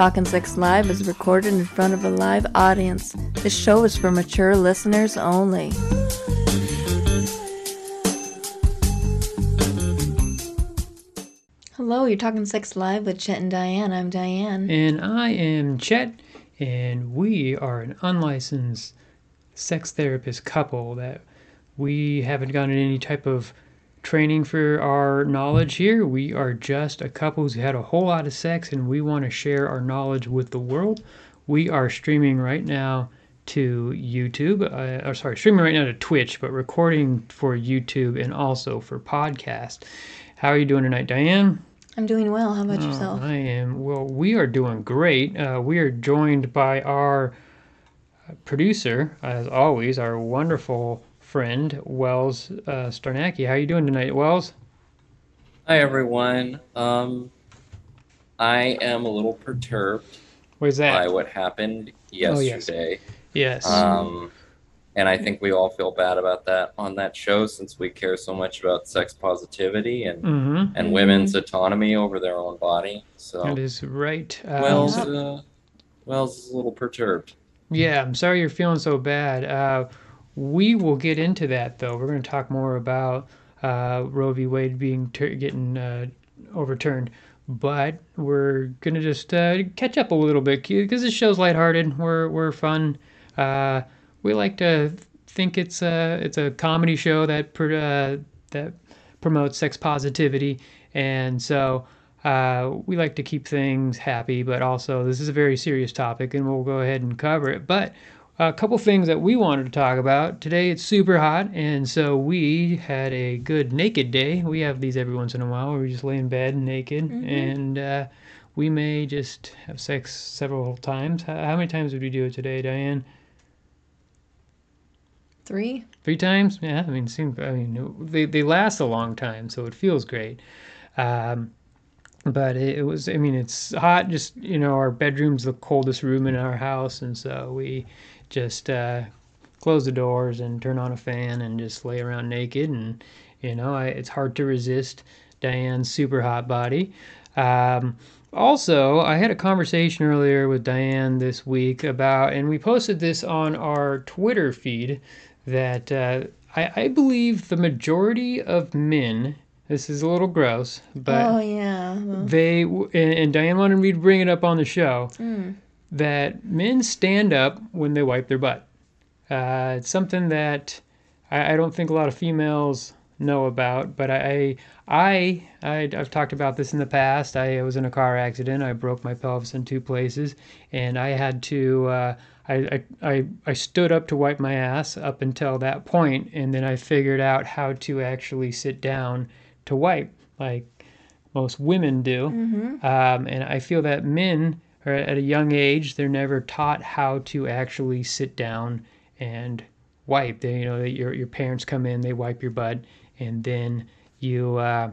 Talkin' Sex Live is recorded in front of a live audience. This show is for mature listeners only. Hello, you're Talking Sex Live with Chet and Diane. I'm Diane. And I am Chet, and we are an unlicensed sex therapist couple that we haven't gotten any type of training for our knowledge here. We are just a couple who's had a whole lot of sex and we want to share our knowledge with the world. We are streaming right now to YouTube, uh, or sorry, streaming right now to Twitch, but recording for YouTube and also for podcast. How are you doing tonight, Diane? I'm doing well. How about yourself? Oh, I am. Well, we are doing great. Uh, we are joined by our producer, as always, our wonderful friend Wells uh, Starnacki. How are you doing tonight, Wells? Hi everyone. Um, I am a little perturbed Where's by what happened yesterday. Oh, yes. Yes. Um, and I think we all feel bad about that on that show since we care so much about sex positivity and mm-hmm. and women's autonomy over their own body. So That is right. Uh, Wells, uh, Wells is a little perturbed. Yeah, I'm sorry you're feeling so bad. Uh, we will get into that though. We're going to talk more about uh, Roe v. Wade being ter- getting uh, overturned, but we're going to just uh, catch up a little bit because this show's lighthearted. We're we're fun. Uh, we like to think it's a it's a comedy show that uh, that promotes sex positivity, and so. Uh, we like to keep things happy, but also this is a very serious topic, and we'll go ahead and cover it. But a couple things that we wanted to talk about today. It's super hot, and so we had a good naked day. We have these every once in a while where we just lay in bed naked, and uh, we may just have sex several times. How, how many times did we do it today, Diane? Three? Three times? Yeah, I mean, seem, I mean, they they last a long time, so it feels great. Um, but it was, I mean, it's hot. Just you know, our bedroom's the coldest room in our house, and so we just uh, close the doors and turn on a fan and just lay around naked. And you know, I, it's hard to resist Diane's super hot body. Um, also, I had a conversation earlier with Diane this week about, and we posted this on our Twitter feed that uh, I, I believe the majority of men. This is a little gross, but oh, yeah. Well, they and, and Diane wanted me to bring it up on the show mm. That men stand up when they wipe their butt. Uh, it's something that I, I don't think a lot of females know about, but I, I, I, I've talked about this in the past. I was in a car accident. I broke my pelvis in two places, and I had to. Uh, I, I, I, I stood up to wipe my ass up until that point, and then I figured out how to actually sit down to wipe, like most women do. Mm-hmm. Um, and I feel that men are at a young age, they're never taught how to actually sit down and wipe. They, you know, your your parents come in, they wipe your butt, and then you uh,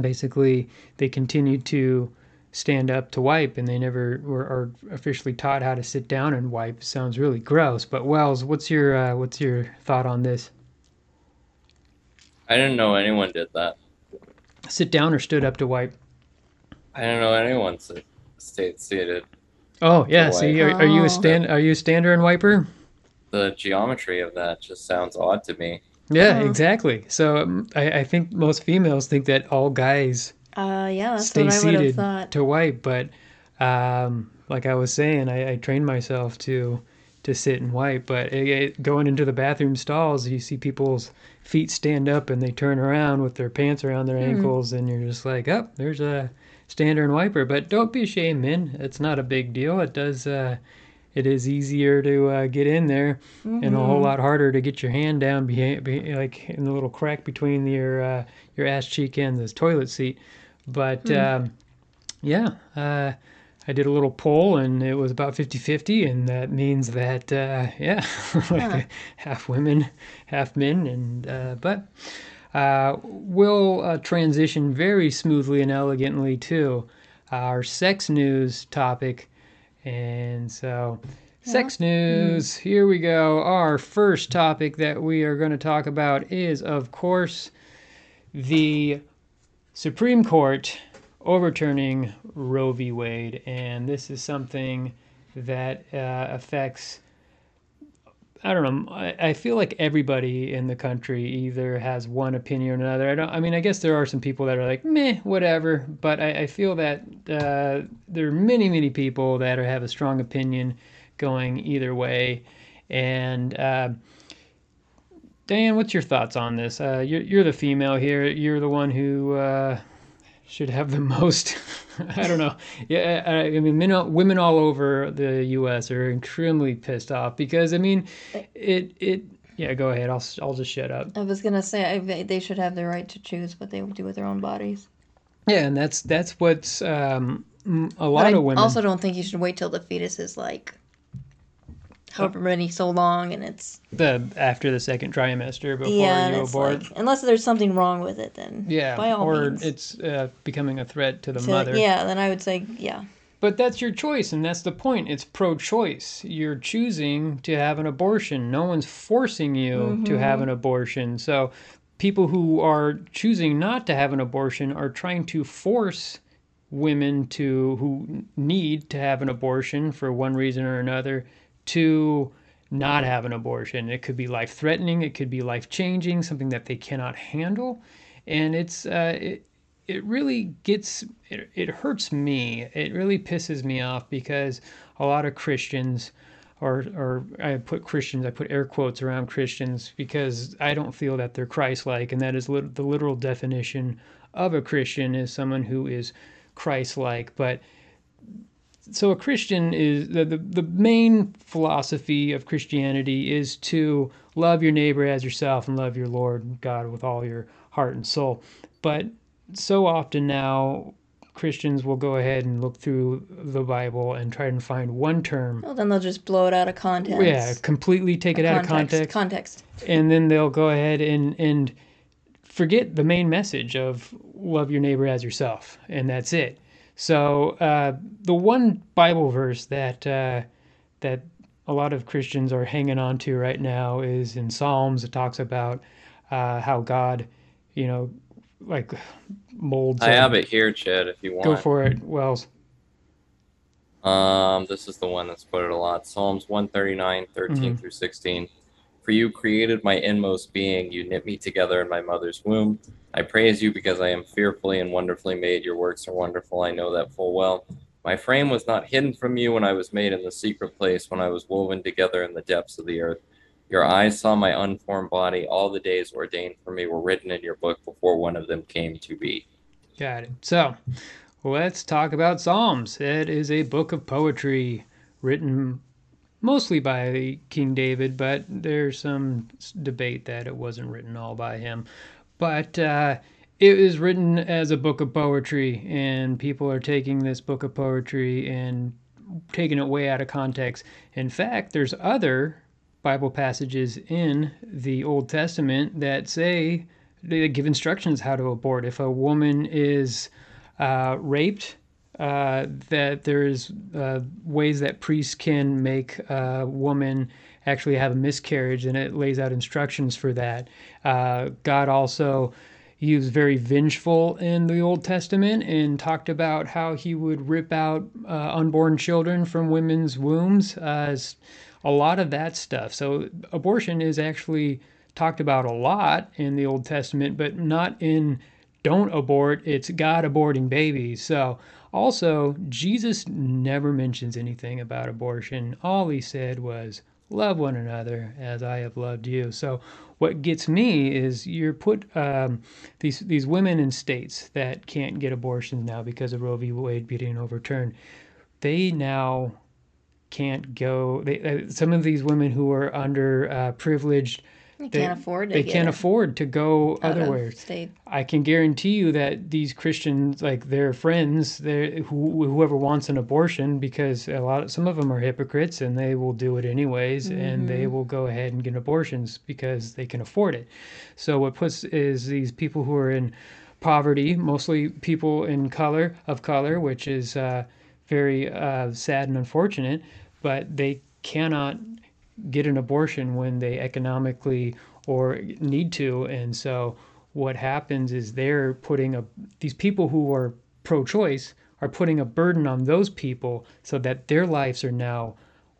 basically they continue to stand up to wipe, and they never were are officially taught how to sit down and wipe. Sounds really gross, but Wells, what's your uh, what's your thought on this? I didn't know anyone did that. Sit down or stood up to wipe? I don't know anyone stayed seated. Oh yeah. To See, are, are you Oh. a stand? Are you a stander and wiper? The geometry of that just sounds odd to me. Yeah, Uh-huh. exactly. So um, I, I think most females think that all guys Uh, yeah, that's stay what I would have seated thought. to wipe, but um, like I was saying, I, I trained myself to to sit and wipe. But it, it- going into the bathroom stalls, you see people's feet stand up and they turn around with their pants around their Hmm. ankles, and you're just like, oh, there's a stander and wiper. But don't be ashamed, men. It's not a big deal. It does. Uh, it is easier to uh, get in there and a whole Mhm. lot harder to get your hand down behind, be, like in the little crack between your uh, your ass cheek and the toilet seat. But um, yeah, uh, I did a little poll and it was about 50-50 and that means that uh, yeah, like Huh. half women, half men, and uh, but. Uh, we'll uh, transition very smoothly and elegantly to our sex news topic. And so, sex news, here we go. Our first topic that we are going to talk about is, of course, the Supreme Court overturning Roe v. Wade, and this is something that uh, affects. I don't know. I, I feel like everybody in the country either has one opinion or another. I don't. I mean, I guess there are some people that are like meh, whatever. But I, I feel that uh, there are many, many people that are, have a strong opinion going either way. And uh, Diane, what's your thoughts on this? Uh, you're, you're the female here. You're the one who uh, should have the most. I don't know. Yeah, I, I mean, men, women all over the U.S. are extremely pissed off because I mean, it it. Yeah, go ahead. I'll I'll just shut up. I was gonna say I, they should have the right to choose what they will do with their own bodies. Yeah, and that's that's what's um, a lot of women. also don't think you should wait till the fetus is like however many so long and it's the after the second trimester before yeah you abort. like unless there's something wrong with it then yeah, by all means. or means it's uh, becoming a threat to the So, mother. yeah then I would say yeah But that's your choice, and that's the point. It's pro choice. You're choosing to have an abortion. No one's forcing you to have an abortion. So, people who are choosing not to have an abortion are trying to force women to who need to have an abortion for one reason or another to not have an abortion. It could be life threatening, it could be life changing, something that they cannot handle. And it's uh, it, it really gets it, it hurts me it really pisses me off because a lot of christians or or i put christians i put air quotes around christians because i don't feel that they're christ-like and that is lit- the literal definition of a christian is someone who is christ-like but so a christian is the, the, the main philosophy of christianity is to love your neighbor as yourself and love your lord god with all your heart and soul but so often now Christians will go ahead and look through the Bible and try and find one term. well then they'll just blow it out of context Yeah, completely take it out of context, context and then they'll go ahead and and forget the main message of love your neighbor as yourself, and that's it. So uh, the one Bible verse that uh, that a lot of Christians are hanging on to right now is in Psalms. It talks about uh, how God, you know, like molds. I have it here, Chad, if you want. Go for it, Wells. Um, this is the one that's quoted a lot. Psalms 139, 13 Mhm. through 16. For you created my inmost being. You knit me together in my mother's womb. I praise you because I am fearfully and wonderfully made. Your works are wonderful. I know that full well. My frame was not hidden from you when I was made in the secret place, when I was woven together in the depths of the earth. Your eyes saw my unformed body. All the days ordained for me were written in your book before one of them came to be. Got it. So, let's talk about Psalms. It is a book of poetry written mostly by King David, but there's some debate that it wasn't written all by him. But uh, it is written as a book of poetry, and people are taking this book of poetry and taking it way out of context. In fact, there's other Bible passages in the Old Testament that say they give instructions how to abort. If a woman is uh, raped, uh, that there's uh, ways that priests can make a woman actually have a miscarriage, and it lays out instructions for that. Uh, God also he was very vengeful in the Old Testament and talked about how he would rip out uh, unborn children from women's wombs. Uh, a lot of that stuff. So abortion is actually talked about a lot in the Old Testament, but not in don't abort. It's God aborting babies. So also Jesus never mentions anything about abortion. All he said was love one another as I have loved you. So what gets me is you're put um, these these women in states that can't get abortions now because of Roe v. Wade being overturned. They now can't go. They, uh, some of these women who are under uh, privileged, they they- can't afford to they can't afford to go otherwhere. I can guarantee you that these Christians, like their friends, they who, whoever wants an abortion, because a lot, of, some of them are hypocrites, and they will do it anyways, and they will go ahead and get abortions because they can afford it. So what puts is these people who are in poverty, mostly people in color of color, which is uh, very uh, sad and unfortunate, but they cannot get an abortion when they economically or need to and so what happens is they're putting a these people who are pro-choice are putting a burden on those people so that their lives are now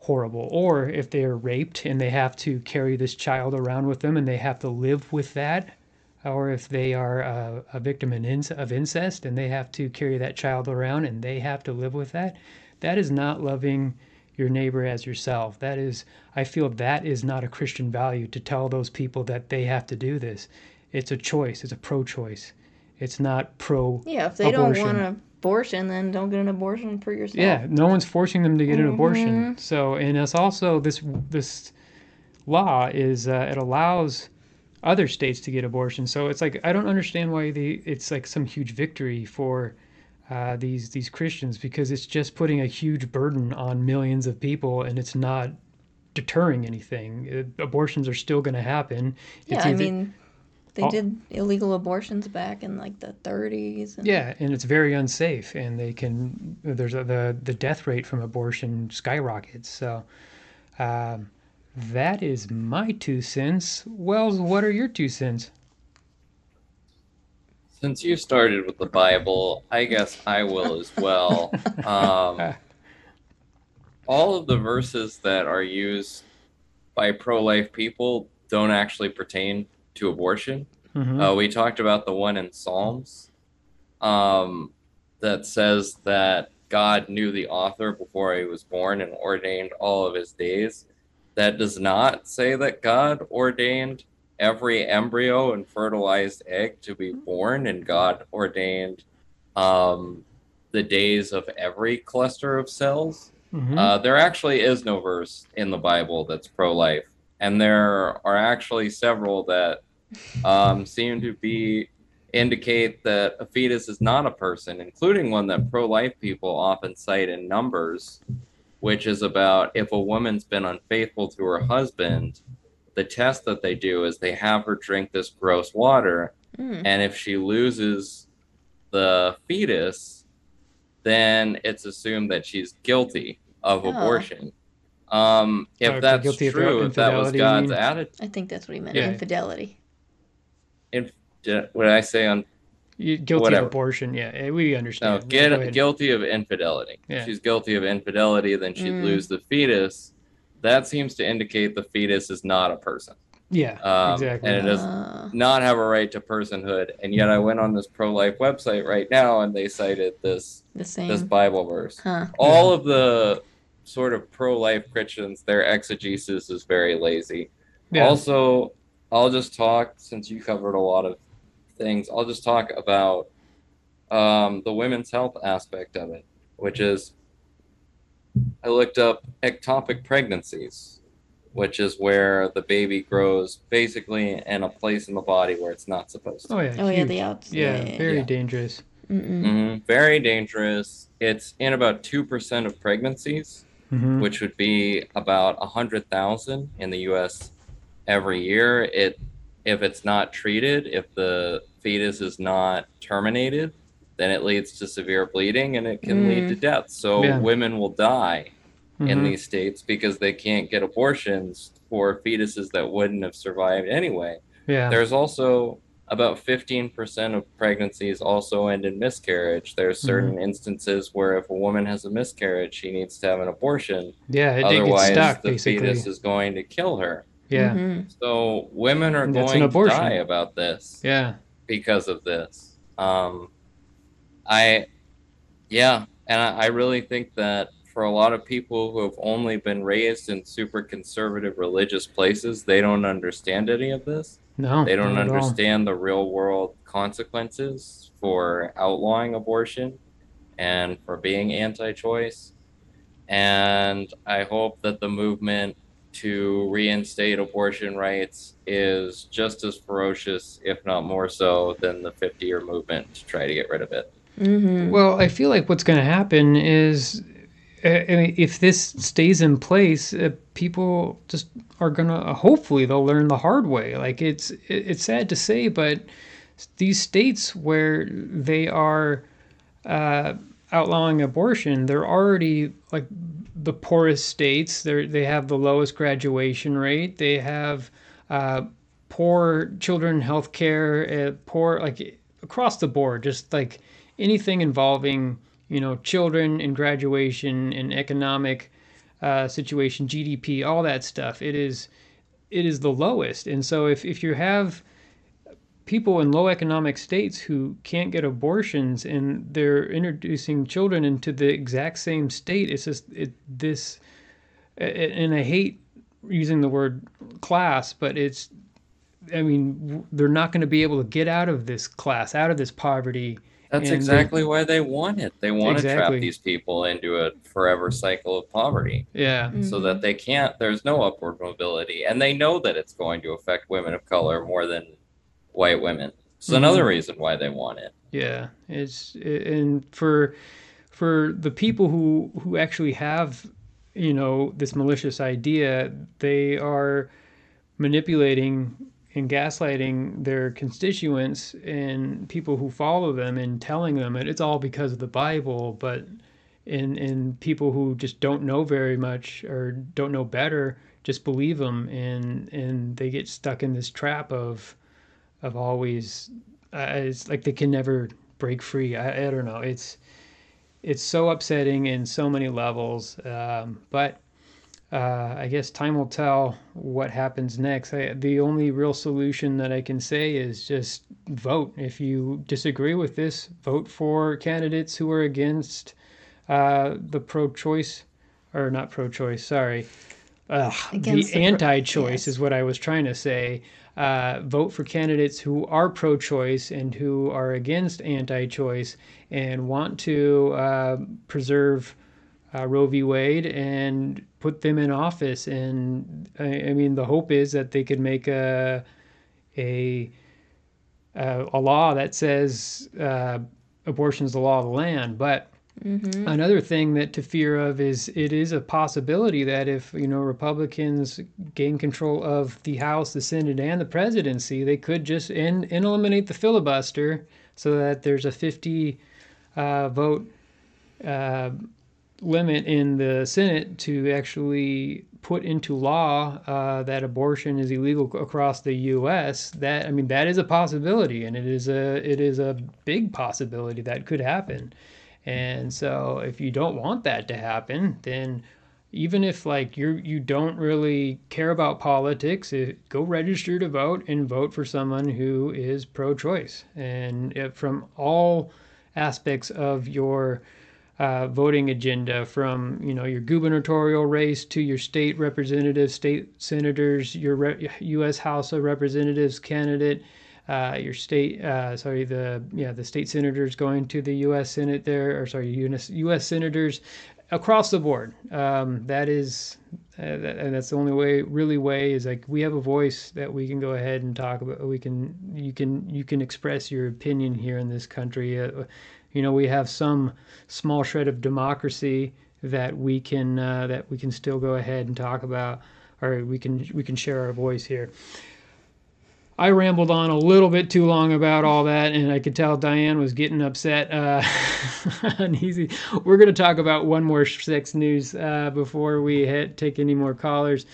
horrible. Or if they are raped and they have to carry this child around with them and they have to live with that, or if they are a, a victim of incest and they have to carry that child around and they have to live with that, that is not loving your neighbor as yourself. That is, I feel that is not a Christian value to tell those people that they have to do this. It's a choice, it's a pro choice. It's not pro. Yeah, if they abortion. don't want an abortion, then don't get an abortion for yourself. Yeah, no one's forcing them to get mm-hmm. an abortion. So, and it's also this this law is uh, it allows other states to get abortion. So it's like I don't understand why the it's like some huge victory for uh, these these Christians because it's just putting a huge burden on millions of people and it's not deterring anything. It, abortions are still going to happen. Yeah, either, I mean, they all, did illegal abortions back in like the 30s. And, yeah, and it's very unsafe, and they can there's a, the the death rate from abortion skyrockets. So. Um, that is my two cents. Wells, what are your two cents? Since you started with the Bible, I guess I will as well. Um, all of the verses that are used by pro life people don't actually pertain to abortion. Mm-hmm. Uh, we talked about the one in Psalms um, that says that God knew the author before he was born and ordained all of his days. That does not say that God ordained every embryo and fertilized egg to be born, and God ordained um, the days of every cluster of cells. Mm-hmm. Uh, there actually is no verse in the Bible that's pro life. And there are actually several that um, seem to be indicate that a fetus is not a person, including one that pro life people often cite in numbers, which is about if a woman's been unfaithful to her husband, the test that they do is they have her drink this gross water, mm. and if she loses the fetus, then it's assumed that she's guilty of oh. abortion. Um, if that's true, if that was God's attitude, I think that's what he meant. Yeah. Infidelity. Inf- what did I say on? guilty whatever. of abortion. Yeah, we understand. No, get, guilty of infidelity. Yeah. If she's guilty of infidelity, then she'd mm. lose the fetus that seems to indicate the fetus is not a person. Yeah, um, exactly. And it does uh. not have a right to personhood. And yet I went on this pro life website right now and they cited this this Bible verse. Huh. All yeah. of the sort of pro life Christians, their exegesis is very lazy. Yeah. Also, I'll just talk since you covered a lot of things. I'll just talk about um, the women's health aspect of it, which is I looked up ectopic pregnancies, which is where the baby grows basically in a place in the body where it's not supposed to. Oh yeah. Oh huge. yeah, the outside. Yeah, very yeah. dangerous. Mm-hmm. Very dangerous. It's in about two percent of pregnancies, mm-hmm. which would be about a hundred thousand in the U.S. every year. It if it's not treated, if the fetus is not terminated, then it leads to severe bleeding and it can mm. lead to mm. death. So yeah. women will die mm-hmm. in these states because they can't get abortions for fetuses that wouldn't have survived anyway. Yeah. There's also about 15% of pregnancies also end in miscarriage. There's mm-hmm. certain mm-hmm. instances where if a woman has a miscarriage, she needs to have an abortion. Yeah, it Otherwise, stuck, the basically. fetus is going to kill her. Yeah. Mm-hmm. So women are going to die about this. Yeah. Because of this. Um, I, yeah, and I, I really think that for a lot of people who have only been raised in super conservative religious places, they don't understand any of this. No, they don't understand the real world consequences for outlawing abortion and for being anti choice. And I hope that the movement to reinstate abortion rights is just as ferocious, if not more so, than the 50 year movement to try to get rid of it. Mm-hmm. Well, I feel like what's going to happen is uh, if this stays in place, uh, people just are going to uh, hopefully they'll learn the hard way. Like it's it's sad to say, but these states where they are uh, outlawing abortion, they're already like the poorest states. They they have the lowest graduation rate. They have uh, poor children health care, uh, poor like across the board, just like anything involving you know, children and graduation and economic uh, situation, GDP, all that stuff. It is it is the lowest. And so if, if you have people in low economic states who can't get abortions and they're introducing children into the exact same state, it's just it, this, and I hate using the word class, but it's, I mean, they're not going to be able to get out of this class, out of this poverty that's and exactly why they want it. They want exactly. to trap these people into a forever cycle of poverty. Yeah. Mm-hmm. So that they can't, there's no upward mobility. And they know that it's going to affect women of color more than white women. So mm-hmm. another reason why they want it. Yeah. It's, and for, for the people who, who actually have, you know, this malicious idea, they are manipulating and gaslighting their constituents and people who follow them and telling them that it's all because of the Bible, but in in people who just don't know very much or don't know better just believe them and and they get stuck in this trap of of always uh, it's like they can never break free. I, I don't know. It's it's so upsetting in so many levels, um, but uh, I guess time will tell what happens next. I, the only real solution that I can say is just vote. If you disagree with this, vote for candidates who are against uh, the pro-choice, or not pro-choice. Sorry, Ugh, the, the anti-choice yes. is what I was trying to say. Uh, vote for candidates who are pro-choice and who are against anti-choice and want to uh, preserve uh, Roe v. Wade and put them in office. And I, I, mean, the hope is that they could make a a a, a law that says uh, abortion is the law of the land. But mm-hmm. another thing that to fear of is it is a possibility that if you know Republicans gain control of the House, the Senate, and the presidency, they could just in, eliminate the filibuster so that there's a 50 uh, vote. Uh, limit in the Senate to actually put into law uh, that abortion is illegal across the U.S. That I mean, that is a possibility, and it is a it is a big possibility that could happen. And so, if you don't want that to happen, then even if like you you don't really care about politics, it, go register to vote and vote for someone who is pro-choice, and from all aspects of your uh, voting agenda from you know your gubernatorial race to your state representatives, state senators, your re- U.S. House of Representatives candidate, uh, your state uh, sorry the yeah the state senators going to the U.S. Senate there or sorry U.S. U.S. senators across the board. Um, that is uh, that, and that's the only way really way is like we have a voice that we can go ahead and talk about we can you can you can express your opinion here in this country uh, you know we have some small shred of democracy that we can uh, that we can still go ahead and talk about or we can we can share our voice here I rambled on a little bit too long about all that, and I could tell Diane was getting upset, uh, uneasy. We're going to talk about one more sex news uh, before we hit, take any more callers.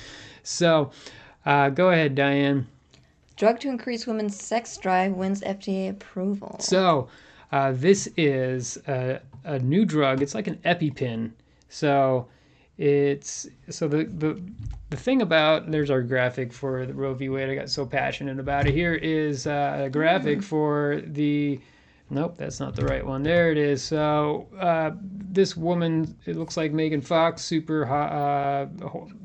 So, uh, go ahead, Diane. Drug to increase women's sex drive wins FDA approval. So, uh, this is a, a, new drug. It's like an EpiPen. So it's so the the the thing about there's our graphic for the Roe v. Wade. I got so passionate about it. Here is uh, a graphic mm. for the Nope, that's not the right one. There it is. So uh, this woman, it looks like Megan Fox, super hot. Uh,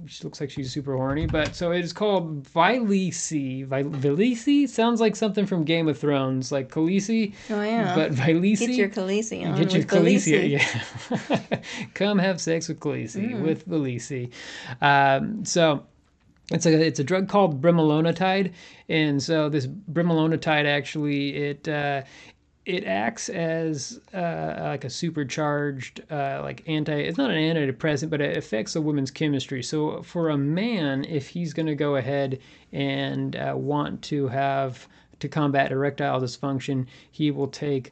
she looks like she's super horny. But so it is called Vyleesi. Vyleesi sounds like something from Game of Thrones, like Khaleesi. Oh yeah. But Vyleesi. Get your Khaleesi on. Get your Khaleesi. Yeah. Come have sex with Khaleesi mm. with Vyleesi. Um, so it's a it's a drug called brimonidine, and so this brimonidine actually it uh, it acts as uh, like a supercharged uh, like anti it's not an antidepressant but it affects a woman's chemistry so for a man if he's going to go ahead and uh, want to have to combat erectile dysfunction he will take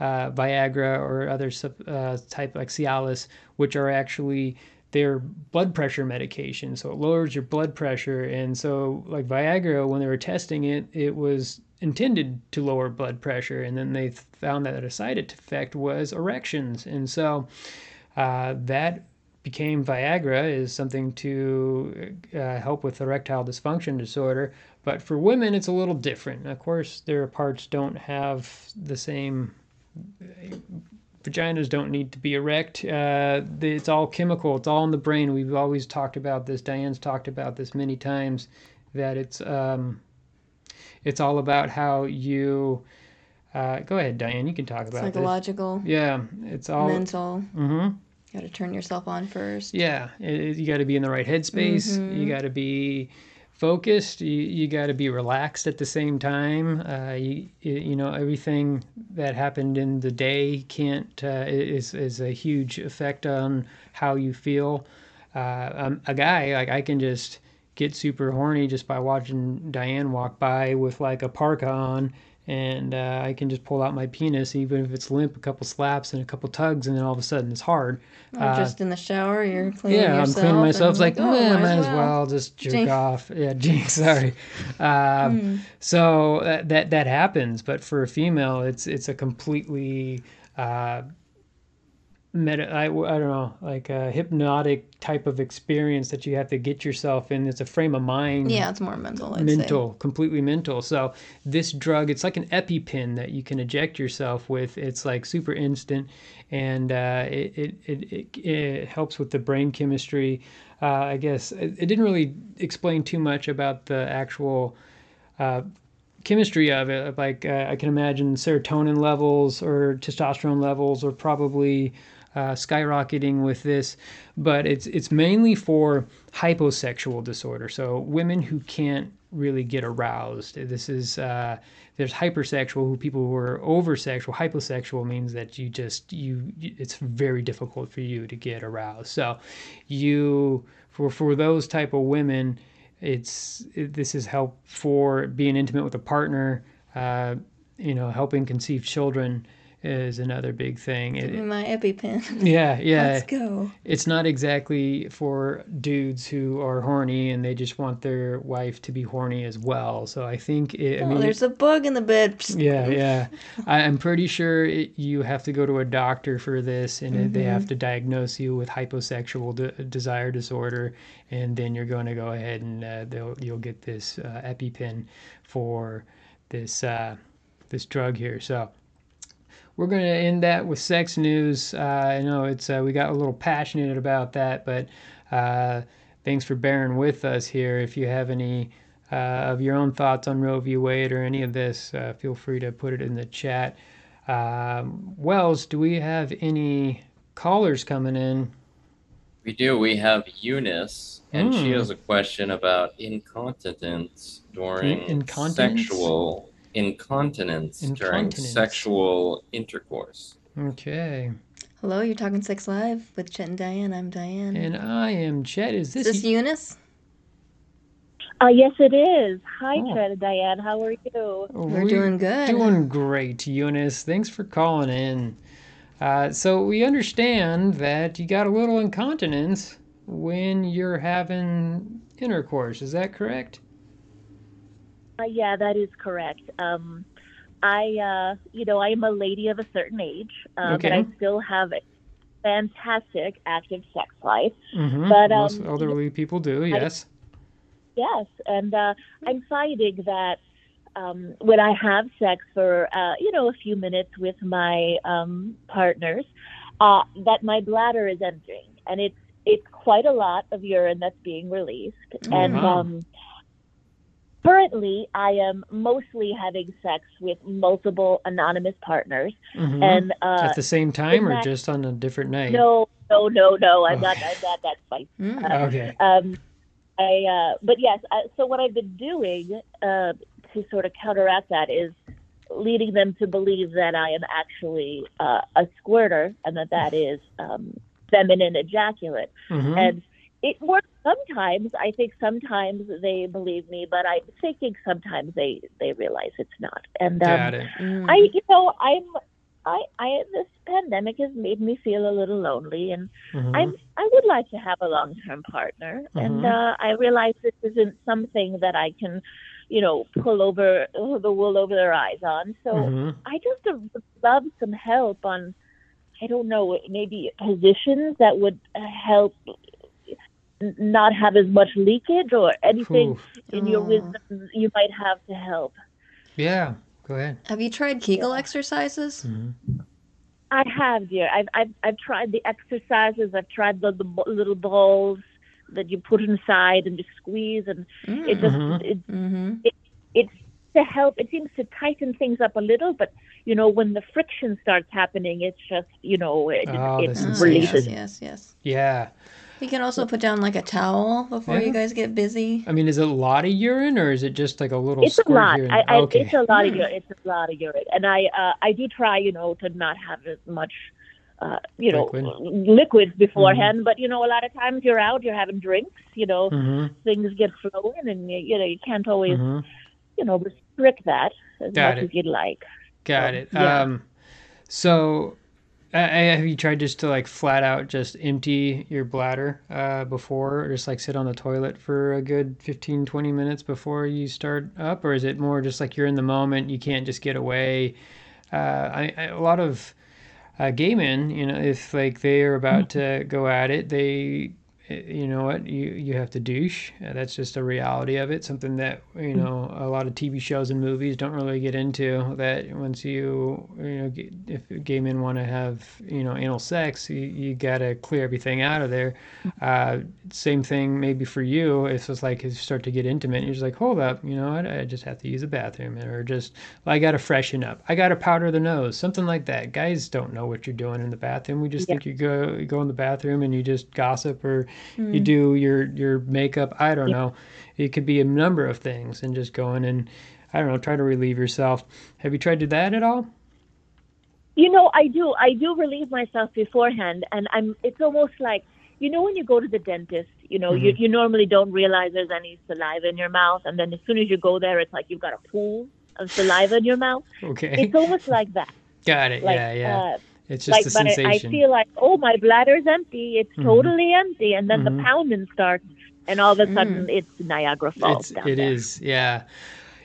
uh, viagra or other uh, type like cialis which are actually they're blood pressure medication, so it lowers your blood pressure. And so, like Viagra, when they were testing it, it was intended to lower blood pressure, and then they found that a side effect was erections. And so, uh, that became Viagra is something to uh, help with erectile dysfunction disorder. But for women, it's a little different. Of course, their parts don't have the same. Vaginas don't need to be erect. Uh, it's all chemical. It's all in the brain. We've always talked about this. Diane's talked about this many times. That it's um, it's all about how you. Uh, go ahead, Diane. You can talk about psychological. This. Yeah, it's all mental. Mm-hmm. You got to turn yourself on first. Yeah, it, you got to be in the right headspace. Mm-hmm. You got to be focused. You, you got to be relaxed at the same time. Uh, you, you know, everything that happened in the day can't uh, is is a huge effect on how you feel. Uh, um, a guy like I can just get super horny just by watching Diane walk by with like a parka on and uh, I can just pull out my penis, even if it's limp, a couple slaps and a couple tugs, and then all of a sudden it's hard. Or uh, just in the shower, you're cleaning yeah, yourself. Yeah, I'm cleaning myself. It's like, oh, man, might might as well. well just jerk off. Yeah, jinx. Sorry. Uh, Hmm. So that, that that happens, but for a female, it's it's a completely uh, meta. I, I don't know, like a hypnotic type of experience that you have to get yourself in. It's a frame of mind Yeah, it's more mental. I'd mental, completely mental. So this drug, it's like an EpiPen that you can eject yourself with. It's like super instant, and uh, it, it, it it it helps with the brain chemistry. Uh, I guess it, it didn't really explain too much about the actual. Uh, chemistry of it like uh, i can imagine serotonin levels or testosterone levels are probably uh, skyrocketing with this but it's it's mainly for hyposexual disorder. So women who can't really get aroused. This is uh, there's hypersexual who people who are oversexual. Hyposexual means that you just you it's very difficult for you to get aroused. So you for for those type of women it's it, this is help for being intimate with a partner uh, you know helping conceive children is another big thing It- my EpiPen. yeah yeah Let's go. it's not exactly for dudes who are horny and they just want their wife to be horny as well so i think it, i oh, mean there's a bug in the bed. Yeah, yeah. I, I'm pretty sure it, you have to go to a doctor for this, and it- they have to diagnose you with hyposexual de- desire disorder, and then you're going to go ahead and uh, they'll you'll get this uh, EpiPen for this uh, this drug here. So we're going to end that with sex news. Uh, I know it's uh, we got a little passionate about that, but uh, thanks for bearing with us here. If you have any uh, of your own thoughts on Roe v. Wade or any of this, uh, feel free to put it in the chat. Um, Wells, do we have any callers coming in? We do. We have Eunice, and she Hmm. has a question about incontinence during incontinence? sexual incontinence, during sexual intercourse. Okay. Hello, you're talking Sex Live with Chet and Diane. I'm Diane. And I am Chet. Is Is this, this Eunice? Uh, yes, it is. Hi, Oh. Trent and Diane. How are you? We're doing good. Doing great, Eunice. Thanks for calling in. Uh, so we understand that you got a little incontinence when you're having intercourse. Is that correct? Uh, yeah, that is correct. Um, I, uh, you know, I am a lady of a certain age, uh, Okay. but I still have a fantastic active sex life. Mm-hmm. But, Most um, elderly people do. Yes. Yes, and uh, I'm finding that um, when I have sex for uh, you know a few minutes with my um, partners, uh, that my bladder is emptying, and it's it's quite a lot of urine that's being released. Oh, and wow. um, currently, I am mostly having sex with multiple anonymous partners, Mhm. and uh, At the same time, or that- just on a different night? no, no, no, no, I'm not. I'm not that spicy. Mm. Okay. Um, I, uh, but yes, uh, so what I've been doing uh, to sort of counteract that is leading them to believe that I am actually uh, a squirter and that that is um, feminine ejaculate. Mhm. And it works sometimes. I think sometimes they believe me, but I'm thinking sometimes they, they realize it's not. And um, Got it. Mm. I, you know, I'm I, I this pandemic has made me feel a little lonely, and Mhm. I'm I would like to have a long term partner, and Mhm. uh, I realize this isn't something that I can, you know, pull over the wool over their eyes on. So Mhm. I just uh, love some help on, I don't know, maybe positions that would uh, help n- not have as much leakage or anything Oof. in your Oh. wisdom you might have to help. Yeah. Go ahead. Have you tried Kegel exercises? Mhm. I have, dear. I've I've I've tried the exercises. I've tried the, the little balls that you put inside and you squeeze, and it just Mhm. it, Mm-hmm. it's to help. It seems to tighten things up a little, but you know when the friction starts happening, it's just you know it, Oh, it the Oh, releases. yes, yes, yes. Yeah. You can also put down like a towel before Yeah. you guys get busy. I mean, is it a lot of urine or is it just like a little It's a lot. here? I, I, okay. It's a lot of Hmm. urine. It's a lot of urine, and I uh, I do try, you know, to not have as much, uh, you know, Liquid. liquids beforehand. But you know, a lot of times you're out, you're having drinks, you know, Mhm. things get flowing, and you, you know you can't always, Mhm. you know, restrict that as Got much it. as you'd like. Got Um, it. yeah. Um, so, uh, have you tried just to like flat out just empty your bladder uh, before, or just like sit on the toilet for a good 15, 20 minutes before you start up? Or is it more just like you're in the moment, you can't just get away? Uh, I, I, a lot of uh, gay men, you know, if like they are about to go at it, they, you know what, you you have to douche. Uh, That's just a reality of it. Something that you know a lot of TV shows and movies don't really get into. That once you you know if gay men want to have you know anal sex, you, you gotta clear everything out of there. Uh, same thing maybe for you. If it's like you start to get intimate, you're just like, hold up, you know what, I just have to use the bathroom, or just I gotta freshen up. I gotta powder the nose, something like that. Guys don't know what you're doing in the bathroom. We just Yeah. think you go you go in the bathroom and you just gossip or you do your your makeup. I don't Yeah. know. It could be a number of things, and just going and I don't know, try to relieve yourself. Have you tried to do that at all? You know, I do. I do relieve myself beforehand, and I'm. It's almost like you know when you go to the dentist. You know, you Mm-hmm. you normally don't realize there's any saliva in your mouth, and then as soon as you go there, it's like you've got a pool of saliva in your mouth. Okay, It's almost like that. got it. Like, yeah, yeah. Uh, it's just like, a but I, I feel like, oh, my bladder's empty. It's Mhm. totally empty, and then Mhm. the pounding starts, and all of a sudden, Mm. it's Niagara Falls it's down it is yeah.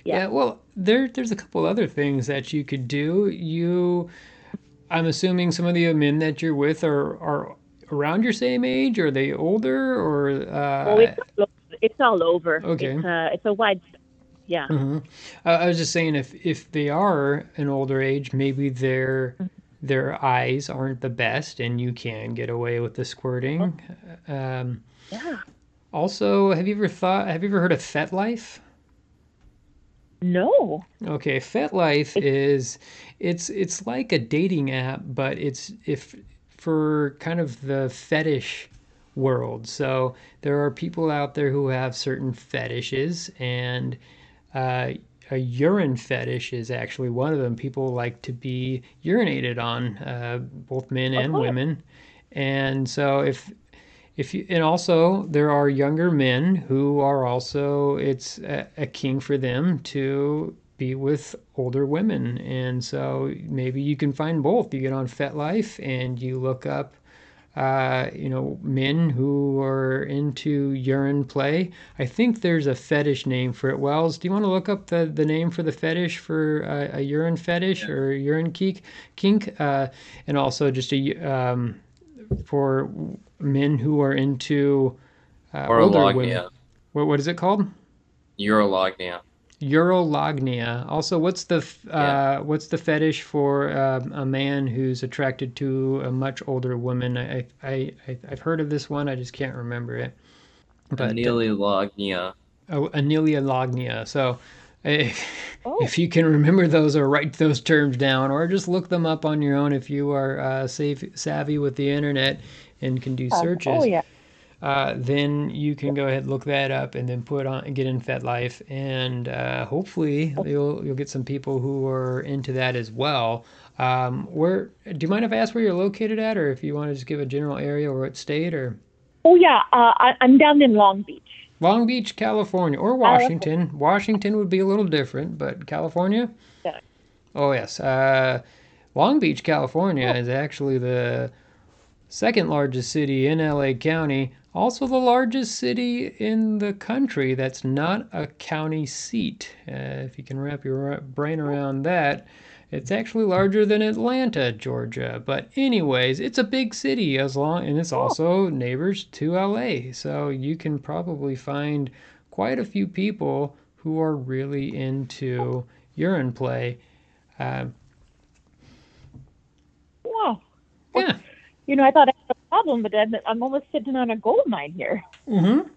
yeah Yeah. well there there's a couple other things that you could do you i'm assuming some of the men that you're with are are around your same age are they older or uh Oh, it's all over. It's all over. Okay. It's, uh, it's a wide. Yeah. mhm. I, I was just saying if if they are an older age maybe their their eyes aren't the best and you can get away with the squirting um Yeah. also have you ever thought have you ever heard of FetLife? No. Okay, FetLife is it's it's like a dating app, but it's if for kind of the fetish world. So there are people out there who have certain fetishes, and uh, a urine fetish is actually one of them. People like to be urinated on, uh, both men and women, and so if if you and also there are younger men who are also it's a, a king for them to be with older women. And so maybe you can find both. You get on FetLife and you look up uh, you know men who are into urine play i think there's a fetish name for it wells do you want to look up the, the name for the fetish for uh, a urine fetish or urine kink kink uh, and also just a um, for men who are into uh, older women. What, what is it called? Urolagnia. Urolagnia. Also, what's the f- uh, what's the fetish for um a man who's attracted to a much older woman? I, I, I I've heard of this one. I just can't remember it. But uh, Anililagnia. oh, anililagnia. So. If, Oh. if you can remember those or write those terms down or just look them up on your own if you are uh, safe, savvy with the internet and can do searches Oh yeah. Uh, then you can go ahead look that up and then put on get in FetLife and uh, hopefully you'll you'll get some people who are into that as well. Um, where do you mind if I ask where you're located at, or if you want to just give a general area or what state or Oh yeah. Uh, I, I'm down in Long Beach. Long Beach, California, or Washington? Washington would be a little different, but California. Yeah. Oh yes, uh, Long Beach, California is actually the second largest city in LA County, also the largest city in the country that's not a county seat. Uh, if you can wrap your brain around that, it's actually larger than Atlanta, Georgia. But anyways, it's a big city as long and it's also neighbors to LA. So you can probably find quite a few people who are really into urine play. Uh, Wow. yeah. You know, I thought I had a problem, but I'm, I'm almost sitting on a gold mine here. Mm-hmm.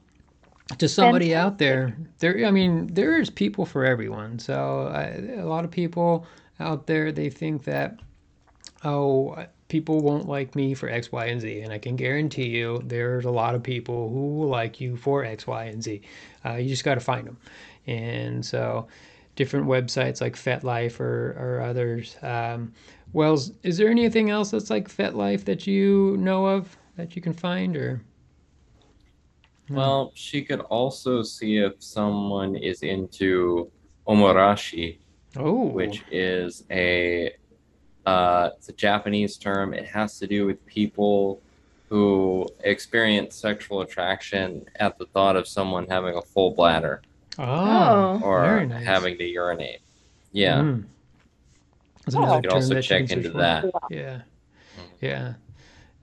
To somebody out there, there. I mean, there's people for everyone. So I, a lot of people out there, they think that, oh, people won't like me for X, Y, and Z, and I can guarantee you, there's a lot of people who will like you for X, Y, and Z. Uh, you just got to find them, and so different websites like FetLife or, or others. Um, Wells, is there anything else that's like FetLife that you know of that you can find, or? Well, she could also see if someone is into omorashi, Oh, which is a uh, it's a Japanese term. It has to do with people who experience sexual attraction at the thought of someone having a full bladder oh, or very nice. having to urinate. Yeah. Mm. That's Oh. You could term also check into for. that. Yeah, yeah,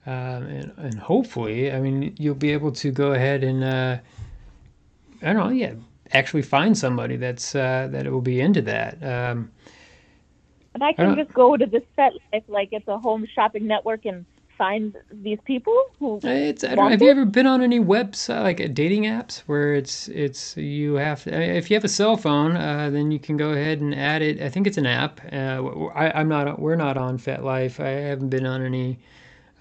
um, and and hopefully, I mean, you'll be able to go ahead and uh, I don't know, yeah, actually find somebody that's uh, that will be into that. Um, And I I can don't- just go to this set life like it's a home shopping network and find these people who It's I don't, have you ever been on any website like uh, dating apps where it's it's you have to, I mean, if you have a cell phone uh, then you can go ahead and add it. I think it's an app. Uh, w- I, am not we're not on FetLife. I haven't been on any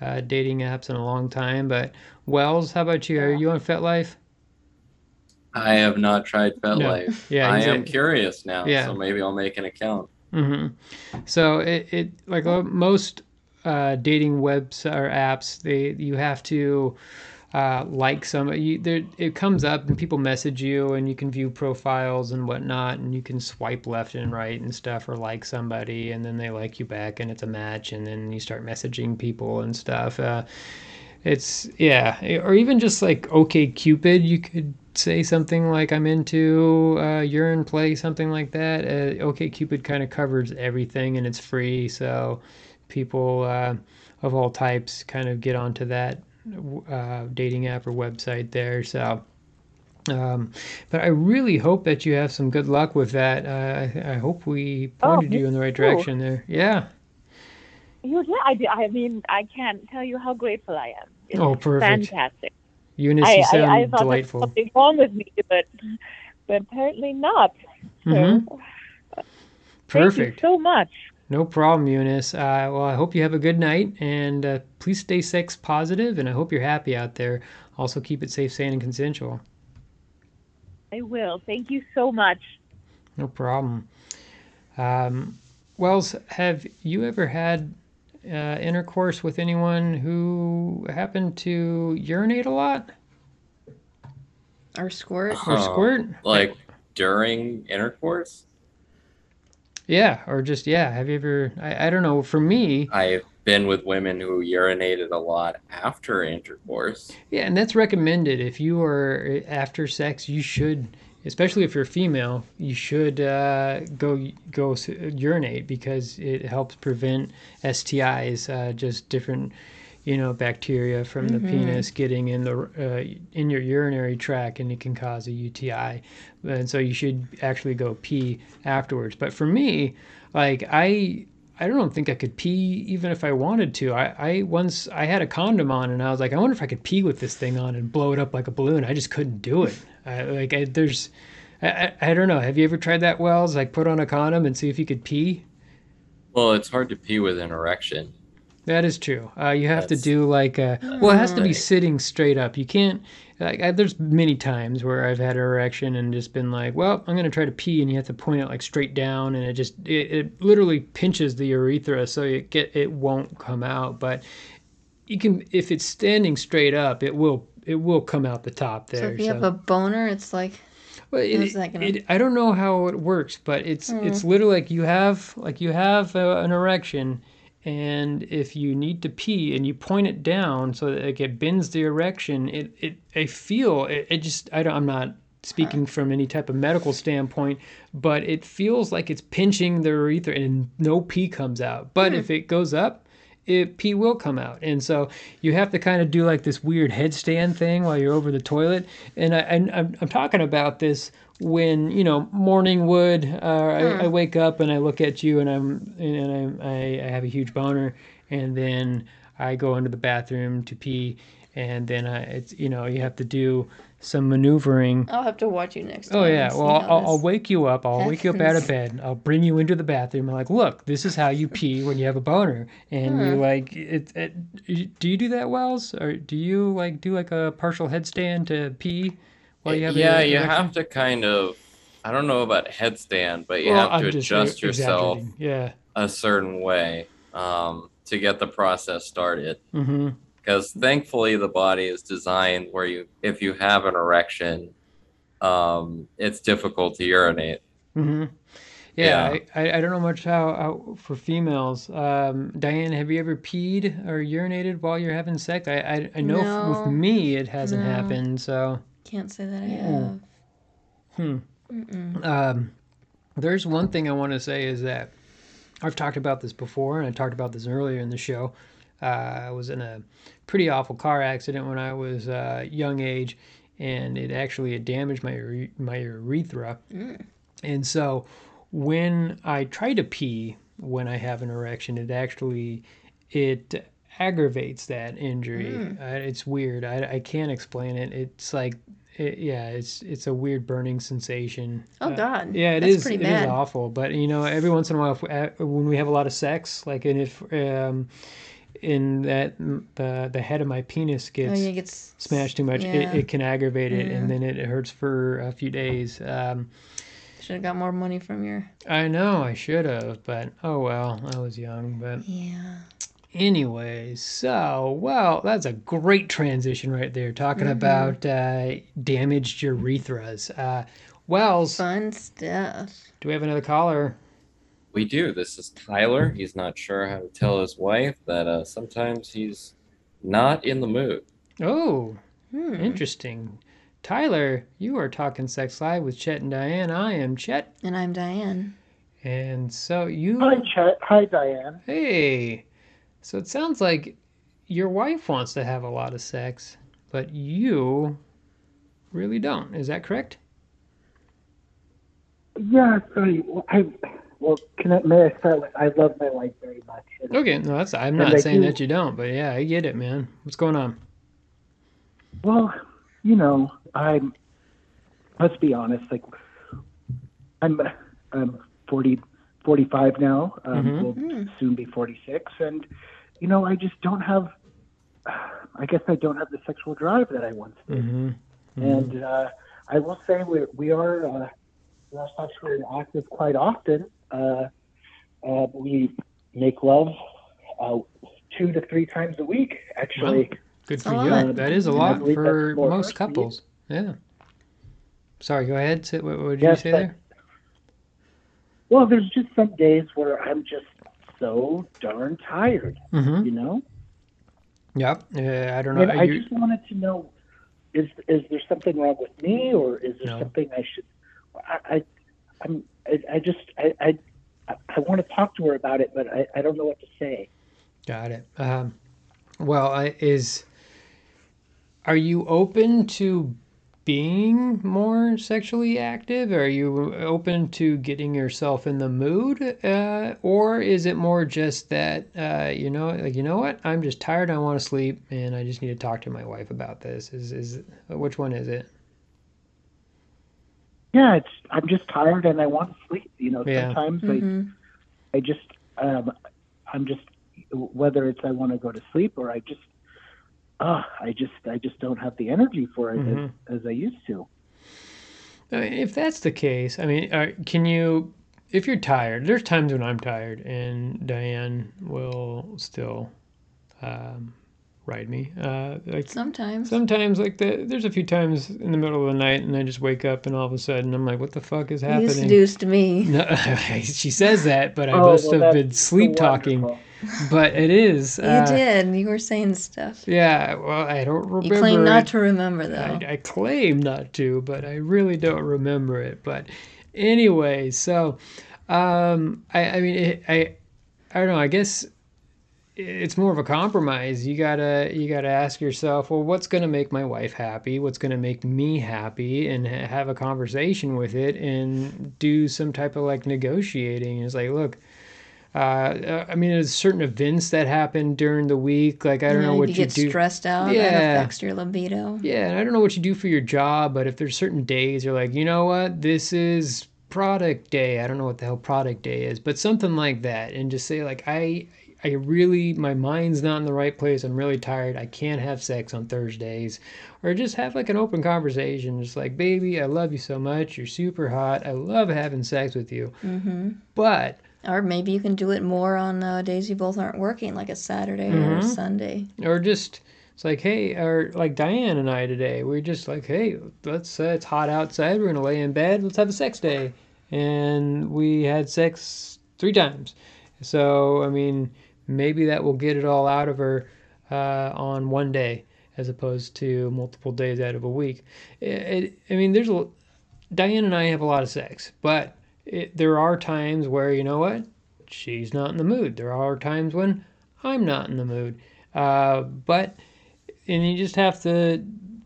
uh, dating apps in a long time. But Wells, how about you? Are you on FetLife? I have not tried FetLife. Yeah, I he's am curious now, Yeah. so maybe I'll make an account. hmm So it, it like uh, most uh, dating webs or apps, they you have to uh, like some. You, there, it comes up and people message you, and you can view profiles and whatnot, and you can swipe left and right and stuff, or like somebody, and then they like you back, and it's a match, and then you start messaging people and stuff. Uh, it's yeah, or even just like OK Cupid, you could say something like I'm into uh, urine play, something like that. Uh, OK Cupid kind of covers everything and it's free, so people uh, of all types kind of get onto that uh, dating app or website there. So. Um, but I really hope that you have some good luck with that. Uh, I, I hope we Oh, pointed me you in the right too. direction there. Yeah. you yeah, I, do- I mean I can't tell you how grateful I am. It's Oh, perfect. fantastic. Eunice, I, you I, sound I thought there was something wrong with me, but but apparently not. So, Mhm. Thank Perfect. you so much. No problem, Eunice. Uh, well, I hope you have a good night, and uh, please stay sex positive, and I hope you're happy out there. Also, keep it safe, sane, and consensual. I will. Thank you so much. No problem. Um, Wells, have you ever had uh, intercourse with anyone who happened to urinate a lot Or squirt. or squirt? Like during intercourse? Yeah, or just yeah. Have you ever? I, I don't know. For me, I've been with women who urinated a lot after intercourse. Yeah, and that's recommended. If you are after sex, you should, especially if you're female, you should uh, go go urinate because it helps prevent STIs, uh, just different, you know, bacteria from the penis getting in the uh, in your urinary tract, and it can cause a UTI. And so you should actually go pee afterwards. But for me, like I I don't think I could pee even if I wanted to. I, I once I had a condom on and I was like, I wonder if I could pee with this thing on and blow it up like a balloon. I just couldn't do it. I, like I, there's, I, I, I don't know. Have you ever tried that, Wells? Like put on a condom and see if you could pee. Well, it's hard to pee with an erection. That is true. Uh, you have to do like a, well, it has to be Right. sitting straight up. You can't. Like, I, there's many times where I've had an erection and just been like, well, I'm gonna try to pee, and you have to point it like straight down, and it just it, it literally pinches the urethra, so it get it won't come out. But you can if it's standing straight up, it will it will come out the top there. So if you have a boner, it's like Well, it, gonna- it, I don't know how it works, but it's it's literally like you have like you have uh, an erection, and if you need to pee and you point it down so that like, it bends the erection, it, it I feel it, it just I don't I'm not speaking from any type of medical standpoint, but it feels like it's pinching the urethra and no pee comes out. But hmm. if it goes up, it pee will come out. And so you have to kind of do like this weird headstand thing while you're over the toilet. And I, I'm talking about this when you know morning wood. Uh, I, I wake up and I look at you and I'm and I'm, I, I have a huge boner, and then I go into the bathroom to pee, and then I, it's you know you have to do some maneuvering. I'll have to watch you next time. Oh and yeah, well I'll, I'll wake you up. I'll wake you up out of bed. I'll bring you into the bathroom. I'm like, look, this is how you pee when you have a boner, and you like it, it. Do you do that, Wells, or do you like do like a partial headstand to pee while you have? yeah, you have to kind of. I don't know about headstand, but you Well, have to I'm just adjust yourself. Yeah. a certain way um, to get the process started. Mm-hmm. Because thankfully, the body is designed where you, if you have an erection, um, it's difficult to urinate. Mm-hmm. Yeah, Yeah. I, I, I don't know much how, how for females. Um, Diane, have you ever peed or urinated while you're having sex? I I, I know f- with me it hasn't No. happened. So, Can't say that I have. hmm. Mm-mm. Um, there's one thing I want to say is that I've talked about this before, and I talked about this earlier in the show. Uh, I was in a pretty awful car accident when I was uh, young age, and it actually damaged my my urethra. And so, when I try to pee when I have an erection, it actually it aggravates that injury. Uh, it's weird. I, I can't explain it. It's like it, yeah, it's it's a weird burning sensation. Oh Uh, God. yeah, it That's is. pretty It is awful. But you know, every once in a while, if, uh, when we have a lot of sex, like, and if um, in that the the head of my penis Oh, gets yeah, gets smashed too much, Yeah. it, it can aggravate it, and then it hurts for a few days. Um, Should have got more money from your. I know I should have, but oh well, I was young. But Yeah. anyways, so well, that's a great transition right there. Talking Mm-hmm. about uh, damaged urethras. Uh, Wells, Fun stuff. do we have another caller? We do. This is Tyler. He's not sure how to tell his wife that uh, sometimes he's not in the mood. Oh, Hmm. interesting. Tyler, you are talking Sex Live with Chet and Diane. I am Chet, And I'm Diane. and so you. Hi, Chet. Hi, Diane. Hey, so it sounds like your wife wants to have a lot of sex, but you really don't. Is that correct? Yeah, sorry. I, well, can I, may I start with, I love my wife very much. And, Okay, no, that's. I'm And not I saying do- that you don't, but yeah, I get it, man. What's going on? Well, you know, I'm, let's be honest, like, I'm, I'm 40, 45 now. Um, Mhm. Will soon be 46. And, you know, I just don't have, I guess I don't have the sexual drive that I once did. Mm-hmm. And uh, I will say we we are uh, we are sexually active quite often. Uh, uh, we make love uh, two to three times a week, actually. Good for you. lot. That is a lot for most for you. couples. Yeah. Sorry, go ahead. What, what did Yes, you say but- there? Well, there's just some days where I'm just so darn tired, Mm-hmm. you know. Yep. Uh, I don't know. And I you- just wanted to know: is is there something wrong with me, or is there No. something I should? I, I I'm I, I just I I I want to talk to her about it, but I, I don't know what to say. Got it. Um, well, I, is are you open to being more sexually active? Are you open to getting yourself in the mood, uh, or is it more just that uh, you know, like you know what? I'm just tired. I want to sleep, and I just need to talk to my wife about this. Is is which one is it? Yeah, it's I'm just tired and I want to sleep. You know, Yeah. sometimes Mhm. I I just um I'm just whether it's I want to go to sleep or I just uh I just I just don't have the energy for it Mhm. as, as I used to. If that's the case, I mean, are, can you, if you're tired, there's times when I'm tired and Diane will still um, ride me. Uh, like Sometimes. sometimes, like the, there's a few times in the middle of the night and I just wake up and all of a sudden I'm like, what the fuck is you happening? seduced me. No, she says that, but I Oh, must well, have been sleep so talking. but it is. You uh, did. You were saying stuff. Yeah, well, I don't remember. You claim not it. to remember, though. I, I claim not to, but I really don't remember it. But anyway, so um, I, I mean, it, I, I don't know. I guess it's more of a compromise. You gotta, you gotta ask yourself, well, what's gonna make my wife happy? What's gonna make me happy? And ha- have a conversation with it, and do some type of like negotiating. It's like, look. Uh, I mean, there's certain events that happen during the week. Like I don't You know what you you get do. stressed out, Yeah. that affects your libido. Yeah, and I don't know what you do for your job, but if there's certain days you're like, you know what, this is product day. I don't know what the hell product day is, but something like that, and just say like, I, I really, my mind's not in the right place. I'm really tired. I can't have sex on Thursdays, or just have like an open conversation, just like, baby, I love you so much. You're super hot. I love having sex with you, hmm but Or maybe you can do it more on uh, days you both aren't working, like a Saturday or a Mhm. Sunday. or just it's like hey or like diane and i today we're just like hey let's uh, it's hot outside we're gonna lay in bed let's have a sex day and we had sex three times so i mean maybe that will get it all out of her uh, on one day as opposed to multiple days out of a week. It, it, i mean there's a diane and i have a lot of sex but it, there are times where you know what? She's not in the mood. There are times when i'm not in the mood. Uh, but and you just have to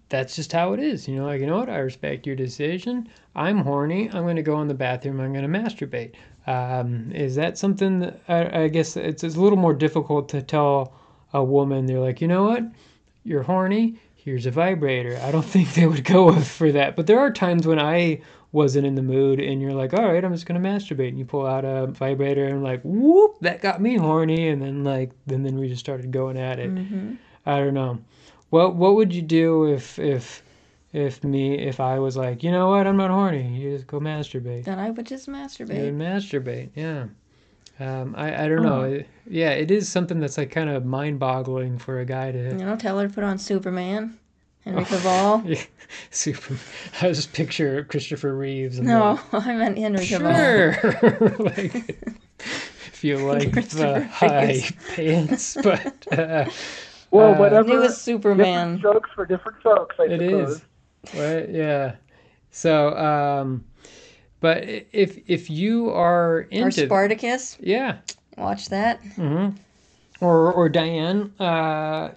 that's just how it is. You know like you know what? I respect your decision. I'm horny. I'm going to go in the bathroom. I'm going to masturbate um, is that something that I, I guess it's, it's a little more difficult to tell a woman. They're like you know what? You're horny. Here's a vibrator. I don't think they would go for that. But there are times when i wasn't in the mood and you're like all right i'm just going to masturbate. And you pull out a vibrator and like whoop that got me horny. And then like then then we just started going at it. Hmm I don't know. What what would you do if if if me if I was like, you know what, I'm not horny. You just go masturbate. Then I would just masturbate. You would masturbate. masturbate, yeah. Um, I, I don't know. Oh. It- yeah, it is something that's like kind of mind boggling for a guy to You know, tell her to put on Superman, Henry Cavill. Yeah, super. I was just picture Christopher Reeves. And No, I meant Henry like, Cavill. sure. like, if you like the high pants, but uh, Well, Uh, whatever. It was Different Superman. strokes for different folks, I It suppose. is. Right, yeah. So, um, but if if you are Or into Spartacus. yeah, Watch that. hmm or or Diane, uh,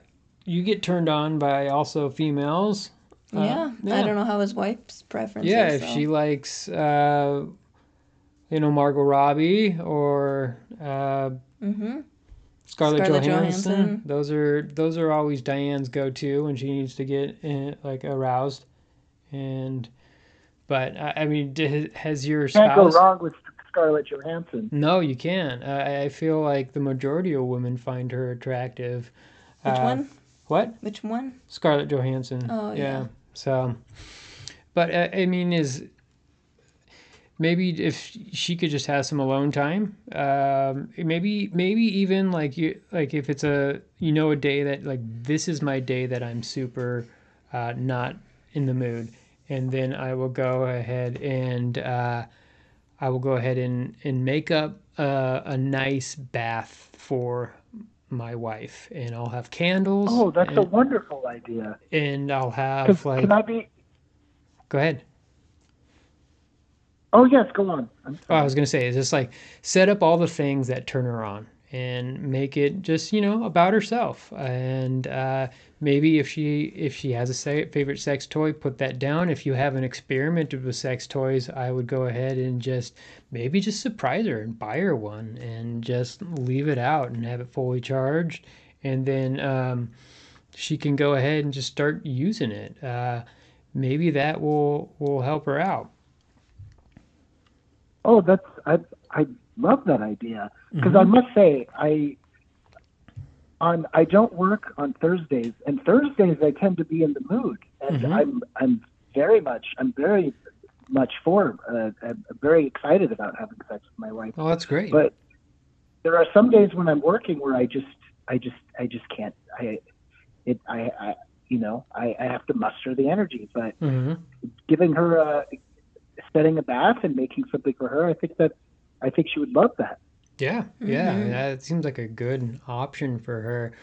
you get turned on by also females. Uh, yeah. I don't know how his wife's preference Yeah, is. if so. she likes, uh, you know, Margot Robbie or uh, Mm-hmm. Scarlett, Scarlett Johansson. Johansson. Those are those are always Diane's go-to when she needs to get in, like aroused, and. But I I mean, d- has your spouse... Can't go wrong with Scarlett Johansson. No, you can't. I, I feel like the majority of women find her attractive. Which Uh, one? What? Which one? Scarlett Johansson. Oh, yeah. So, but uh, I mean, is maybe if she could just have some alone time, um, maybe maybe even like you like if it's a you know a day that like this is my day that I'm super uh, not in the mood, and then I will go ahead and uh, I will go ahead and and make up a, a nice bath for my wife and I'll have candles Oh, that's and, a wonderful idea. and I'll have like Can I be? go ahead Oh yes, go on. Oh, I was gonna say is just like set up all the things that turn her on and make it just you know about herself. And uh, maybe if she if she has a se- favorite sex toy put that down. If you haven't experimented with sex toys i would go ahead and just maybe just surprise her and buy her one and just leave it out and have it fully charged. And then um, she can go ahead and just start using it. Uh, maybe that will will help her out. Oh, that's I I love that idea. Because Mm-hmm. I must say I on I don't work on Thursdays and Thursdays I tend to be in the mood and Mhm. I'm I'm very much I'm very much for uh, I'm very excited about having sex with my wife. Oh that's great. But there are some days when I'm working where I just I just I just can't I it I, I you know I, I have to muster the energy. But hmm giving her a setting a bath and making something for her, I think that I think she would love that. Yeah, yeah, that seems like a good option for her.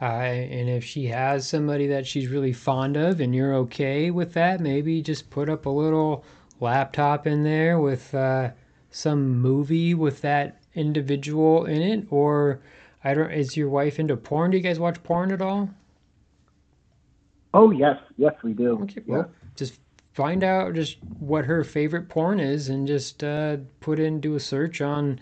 Uh, and if she has somebody that she's really fond of and you're okay with that, maybe just put up a little laptop in there with uh, some movie with that individual in it. Or I don't. Is your wife into porn? Do you guys watch porn at all? Oh yes, yes we do. Okay, Yeah. well, just find out just what her favorite porn is, and just uh, put in do a search on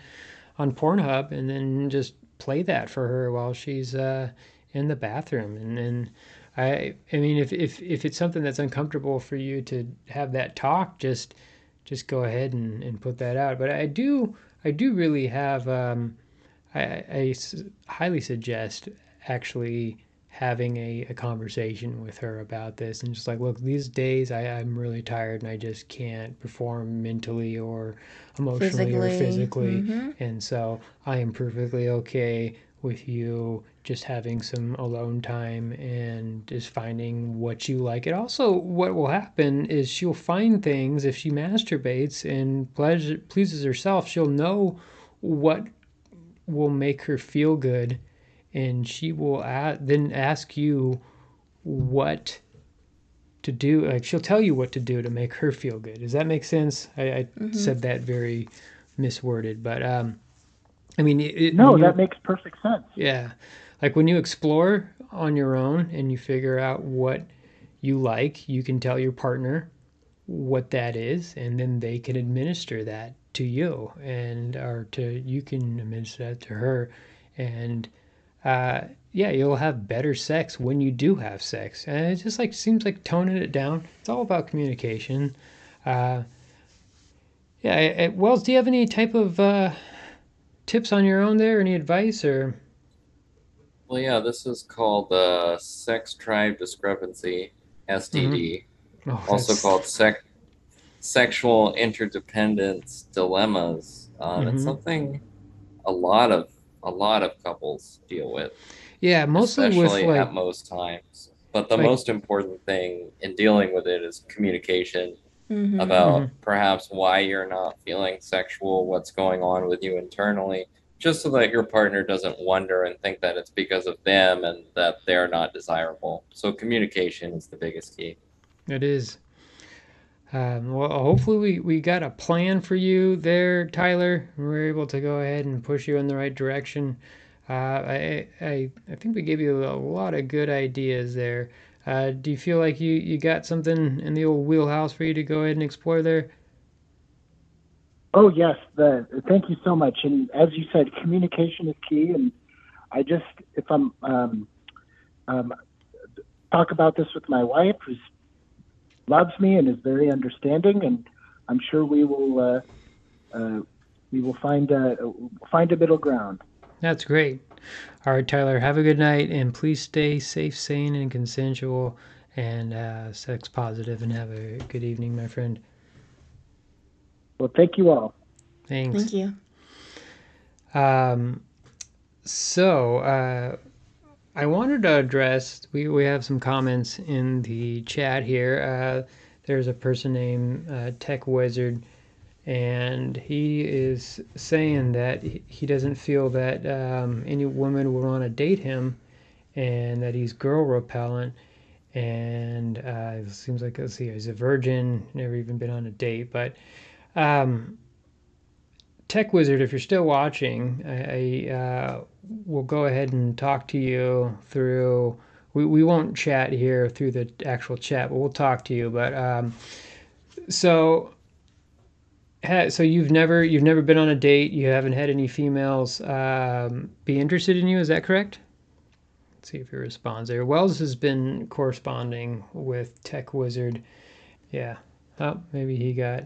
on Pornhub, and then just play that for her while she's uh, in the bathroom. And then I, I mean, if if if it's something that's uncomfortable for you to have that talk, just just go ahead and, and put that out. But I do I do really have um, I, I highly suggest actually having a, a conversation with her about this and just like look these days I, i'm really tired and i just can't perform mentally or emotionally or Physically, physically. Mhm. and so i am perfectly okay with you just having some alone time and just finding what you like. And also what will happen is she'll find things if she masturbates and pleasure, pleases herself she'll know what will make her feel good and she will a- then ask you what to do like she'll tell you what to do to make her feel good. Does that make sense? I, I said that very misworded but um i mean it, it- No, that makes perfect sense. yeah. Like when you explore on your own and you figure out what you like you can tell your partner what that is and then they can administer that to you and or to you can administer that to her. And uh, yeah you'll have better sex when you do have sex. And it just like seems like toning it down. It's all about communication. Uh, yeah I- I- wells do you have any type of uh, tips on your own there? Any advice or? Well, yeah, this is called uh, sex drive discrepancy, STD, oh, also that's- called sec- sexual interdependence dilemmas. Um, Mhm. It's something a lot of a lot of couples deal with, yeah mostly with like at most times. But the like- most important thing in dealing with it is communication Mhm. about Mhm. perhaps why you're not feeling sexual, what's going on with you internally, just so that your partner doesn't wonder and think that it's because of them and that they're not desirable. So communication is the biggest key. It is. Um, well, hopefully we, we got a plan for you there, Tyler. We're able to go ahead and push you in the right direction. Uh, I, I I think we gave you a lot of good ideas there. Uh, do you feel like you, you got something in the old wheelhouse for you to go ahead and explore there? Oh yes, the, thank you so much. And as you said, communication is key. And I just, if I'm um, um, talk about this with my wife, who loves me and is very understanding, and I'm sure we will uh, uh, we will find a find a middle ground. That's great. All right, Tyler, have a good night and please stay safe, sane, and consensual and uh, sex positive and have a good evening, my friend. Well, thank you all. Thanks. Thank you. Um, so uh, I wanted to address. We we have some comments in the chat here. Uh, there's a person named uh, Tech Wizard, and he is saying that he doesn't feel that um, any woman would want to date him, and that he's girl repellent. And uh, it seems like let's see, he's a virgin, never even been on a date, but. Um, Tech Wizard, if you're still watching, I, I will go ahead and talk to you through. We, we won't chat here through the actual chat, but we'll talk to you. But um, so, so you've never you've never been on a date. You haven't had any females um, be interested in you. Is that correct? Let's see if he responds there. Wells has been corresponding with Tech Wizard. Yeah. Oh, maybe he got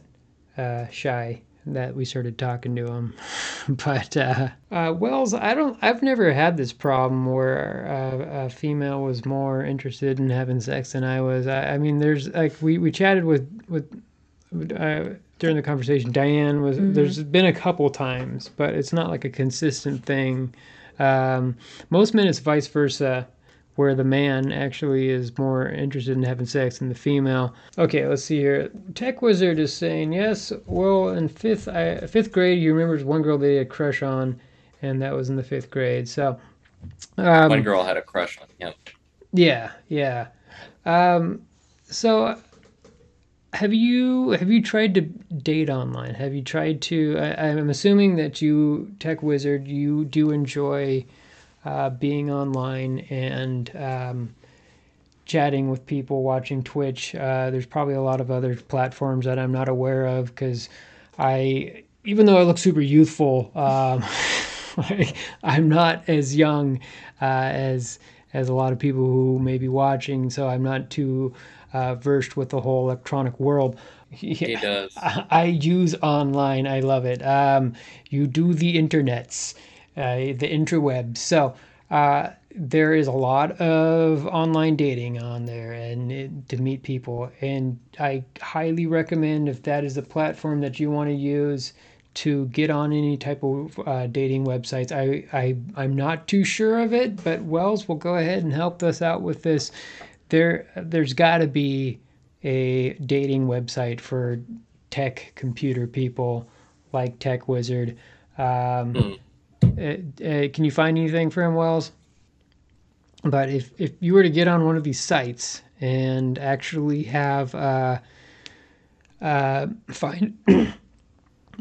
uh, shy that we started talking to him. but uh, uh, Wells, I don't. I've never had this problem where uh, a female was more interested in having sex than I was. I, I mean, there's like we, we chatted with with uh, during the conversation. Diane was. There's been a couple times, but it's not like a consistent thing. Um, most men, it's vice versa where the man actually is more interested in having sex than the female. Okay, let's see here. Tech Wizard is saying yes. Well, in fifth I, fifth grade, you remember one girl they had a crush on, and that was in the fifth grade. So, um, One girl had a crush on him. yeah, yeah. Um, so, have you have you tried to date online? Have you tried to? I, I'm assuming that you, Tech Wizard, you do enjoy uh, being online and um, chatting with people, watching Twitch. Uh, there's probably a lot of other platforms that I'm not aware of because I, even though I look super youthful, um, I, I'm not as young uh, as as a lot of people who may be watching. So I'm not too uh, versed with the whole electronic world. He does. I I use online. I love it. Um, you do the internets, the interwebs. So uh, there is a lot of online dating on there and it, to meet people. And I highly recommend if that is the platform that you want to use to get on any type of uh, dating websites. I, I I'm not too sure of it, but Wells will go ahead and help us out with this. There there's got to be a dating website for tech computer people like Tech Wizard. Um, Hmm. Uh, uh, can you find anything for him, Wells? But if, if you were to get on one of these sites and actually have uh, uh, find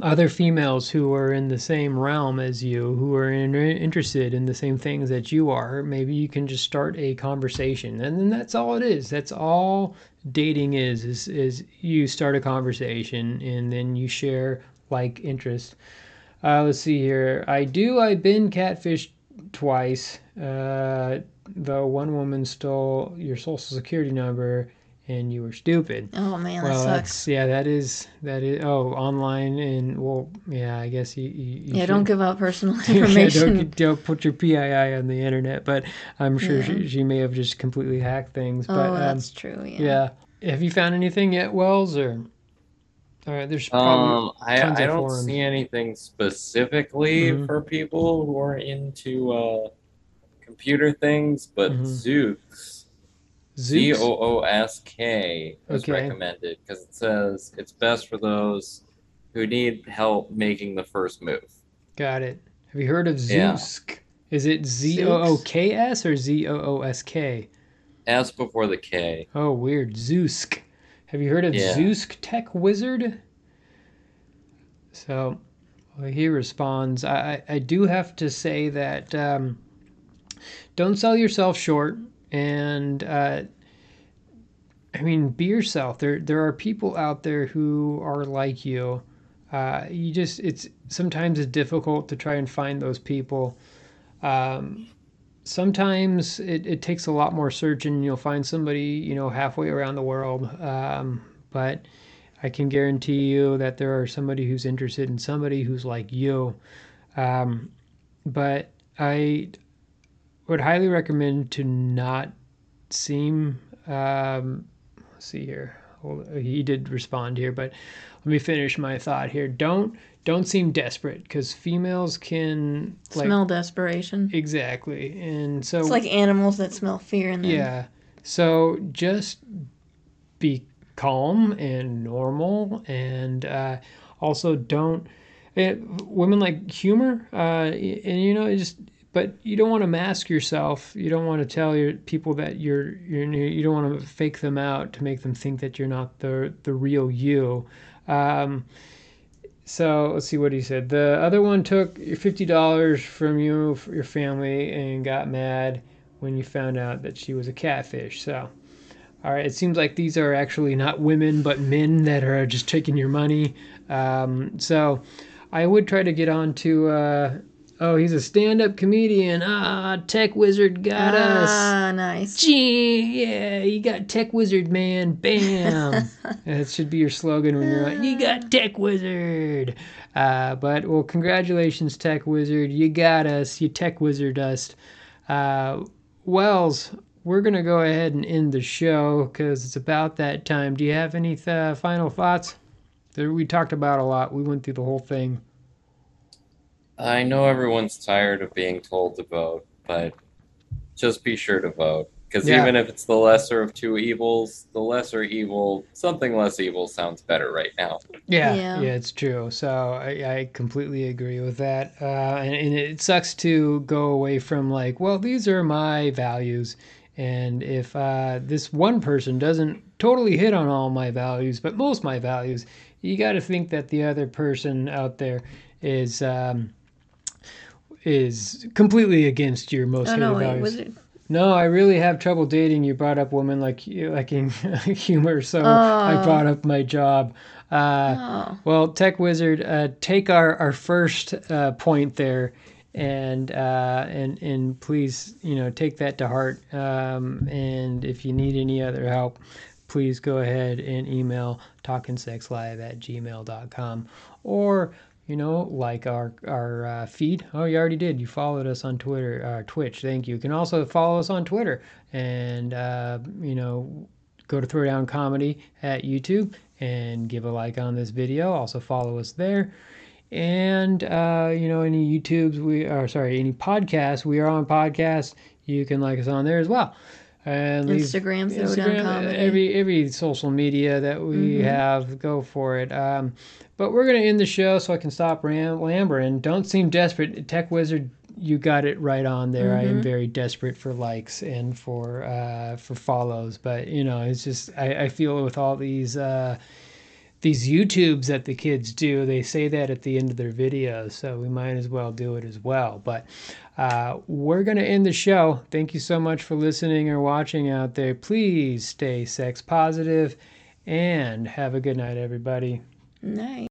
other females who are in the same realm as you, who are in, interested in the same things that you are, maybe you can just start a conversation, and then that's all it is. That's all dating is is is you start a conversation and then you share like interest. Uh, let's see here. I do. I've been catfished twice. Uh, though one woman stole your social security number and you were stupid. Oh man, that sucks. yeah. That is that is. Oh, online and well, yeah. I guess you. you, you Yeah, don't give out personal information. Yeah, don't, don't put your PII on the internet, but I'm sure Yeah. she, she may have just completely hacked things. oh, But um, that's true. Yeah. yeah. Have you found anything yet, Wells? Or all right, there's Um, I, I don't forums. see anything specifically Mhm. for people who are into uh, computer things, but Mhm. Zooks, Z. O O S K, is Okay. recommended because it says it's best for those who need help making the first move. Got it. Have you heard of Yeah. Is it Z O O K S or Z O O S K? S before the K. Oh, weird. Zoosk. Have you heard of Yeah. Tech Wizard? So well, he responds I, I I do have to say that um, don't sell yourself short. And uh, I mean, be yourself. There, there are people out there who are like you. Uh, you just, it's sometimes it's difficult to try and find those people. Um, sometimes it, it takes a lot more searching you'll find somebody you know halfway around the world. Um, but i can guarantee you that there are somebody who's interested in somebody who's like you. Um, but i would highly recommend to not seem um, let's see here. He did respond here but let me finish my thought here. Don't don't seem desperate because females can like Smell desperation. Exactly. And so It's like animals that smell fear in them. yeah. So just be calm and normal and uh, also don't eh, women like humor uh, and you know just but you don't want to mask yourself you don't want to tell your people that you're you're you don't want to fake them out to make them think that you're not the the real you um, so let's see what he said. The other one took your fifty dollars from you your family and got mad when you found out that she was a catfish. So, all right, it seems like these are actually not women but men that are just taking your money. Um, so, I would try to get on to. Uh, oh, he's a stand-up comedian. Ah, Tech Wizard got us. Ah, nice. Gee, yeah, you got Tech Wizard, man. Bam. that should be your slogan when you're like, you got Tech Wizard. Uh, but, well, congratulations, Tech Wizard. You got us. You Tech Wizard us. Uh, Wells, we're going to go ahead and end the show because it's about that time. Do you have any th- final thoughts? There, we talked about a lot. We went through the whole thing. I know everyone's tired of being told to vote, but just be sure to vote. Because Yeah. even if it's the lesser of two evils, the lesser evil, something less evil sounds better right now. Yeah, Yeah. yeah, it's true. So I, I completely agree with that. Uh, and, and it sucks to go away from like, well, these are my values. And if uh, this one person doesn't totally hit on all my values, but most my values, you got to think that the other person out there is um, is completely against your most Oh hated no, wait, values. was it? No, I really have trouble dating. You brought up women like you, liking humor, so I Oh. brought up my job. Uh, Oh, well, Tech Wizard, uh, take our, our first uh, point there, and uh, and and please, you know, take that to heart. Um, and if you need any other help, please go ahead and email talkingsexlive at gmail.com or you know like our our uh, feed. Oh you already did. You followed us on twitter uh, twitch. Thank you. You can also follow us on twitter. And uh, you know go to throwdown comedy at youtube and give a like on this video. Also follow us there. And uh, you know any youtubes we are sorry any podcasts we are on podcasts you can like us on there as well and leave- Instagram, Instagram, every every social media that we Mhm. have, go for it. Um, but we're gonna end the show so I can stop ram- lambering. Don't seem desperate, Tech Wizard. You got it right on there. I am Mhm. very desperate for likes and for uh, for follows, but you know, it's just I, I feel with all these. Uh, these YouTubes that the kids do, they say that at the end of their videos, so we might as well do it as well. But uh, we're going to end the show. Thank you so much for listening or watching out there. Please stay sex positive and have a good night, everybody. nice.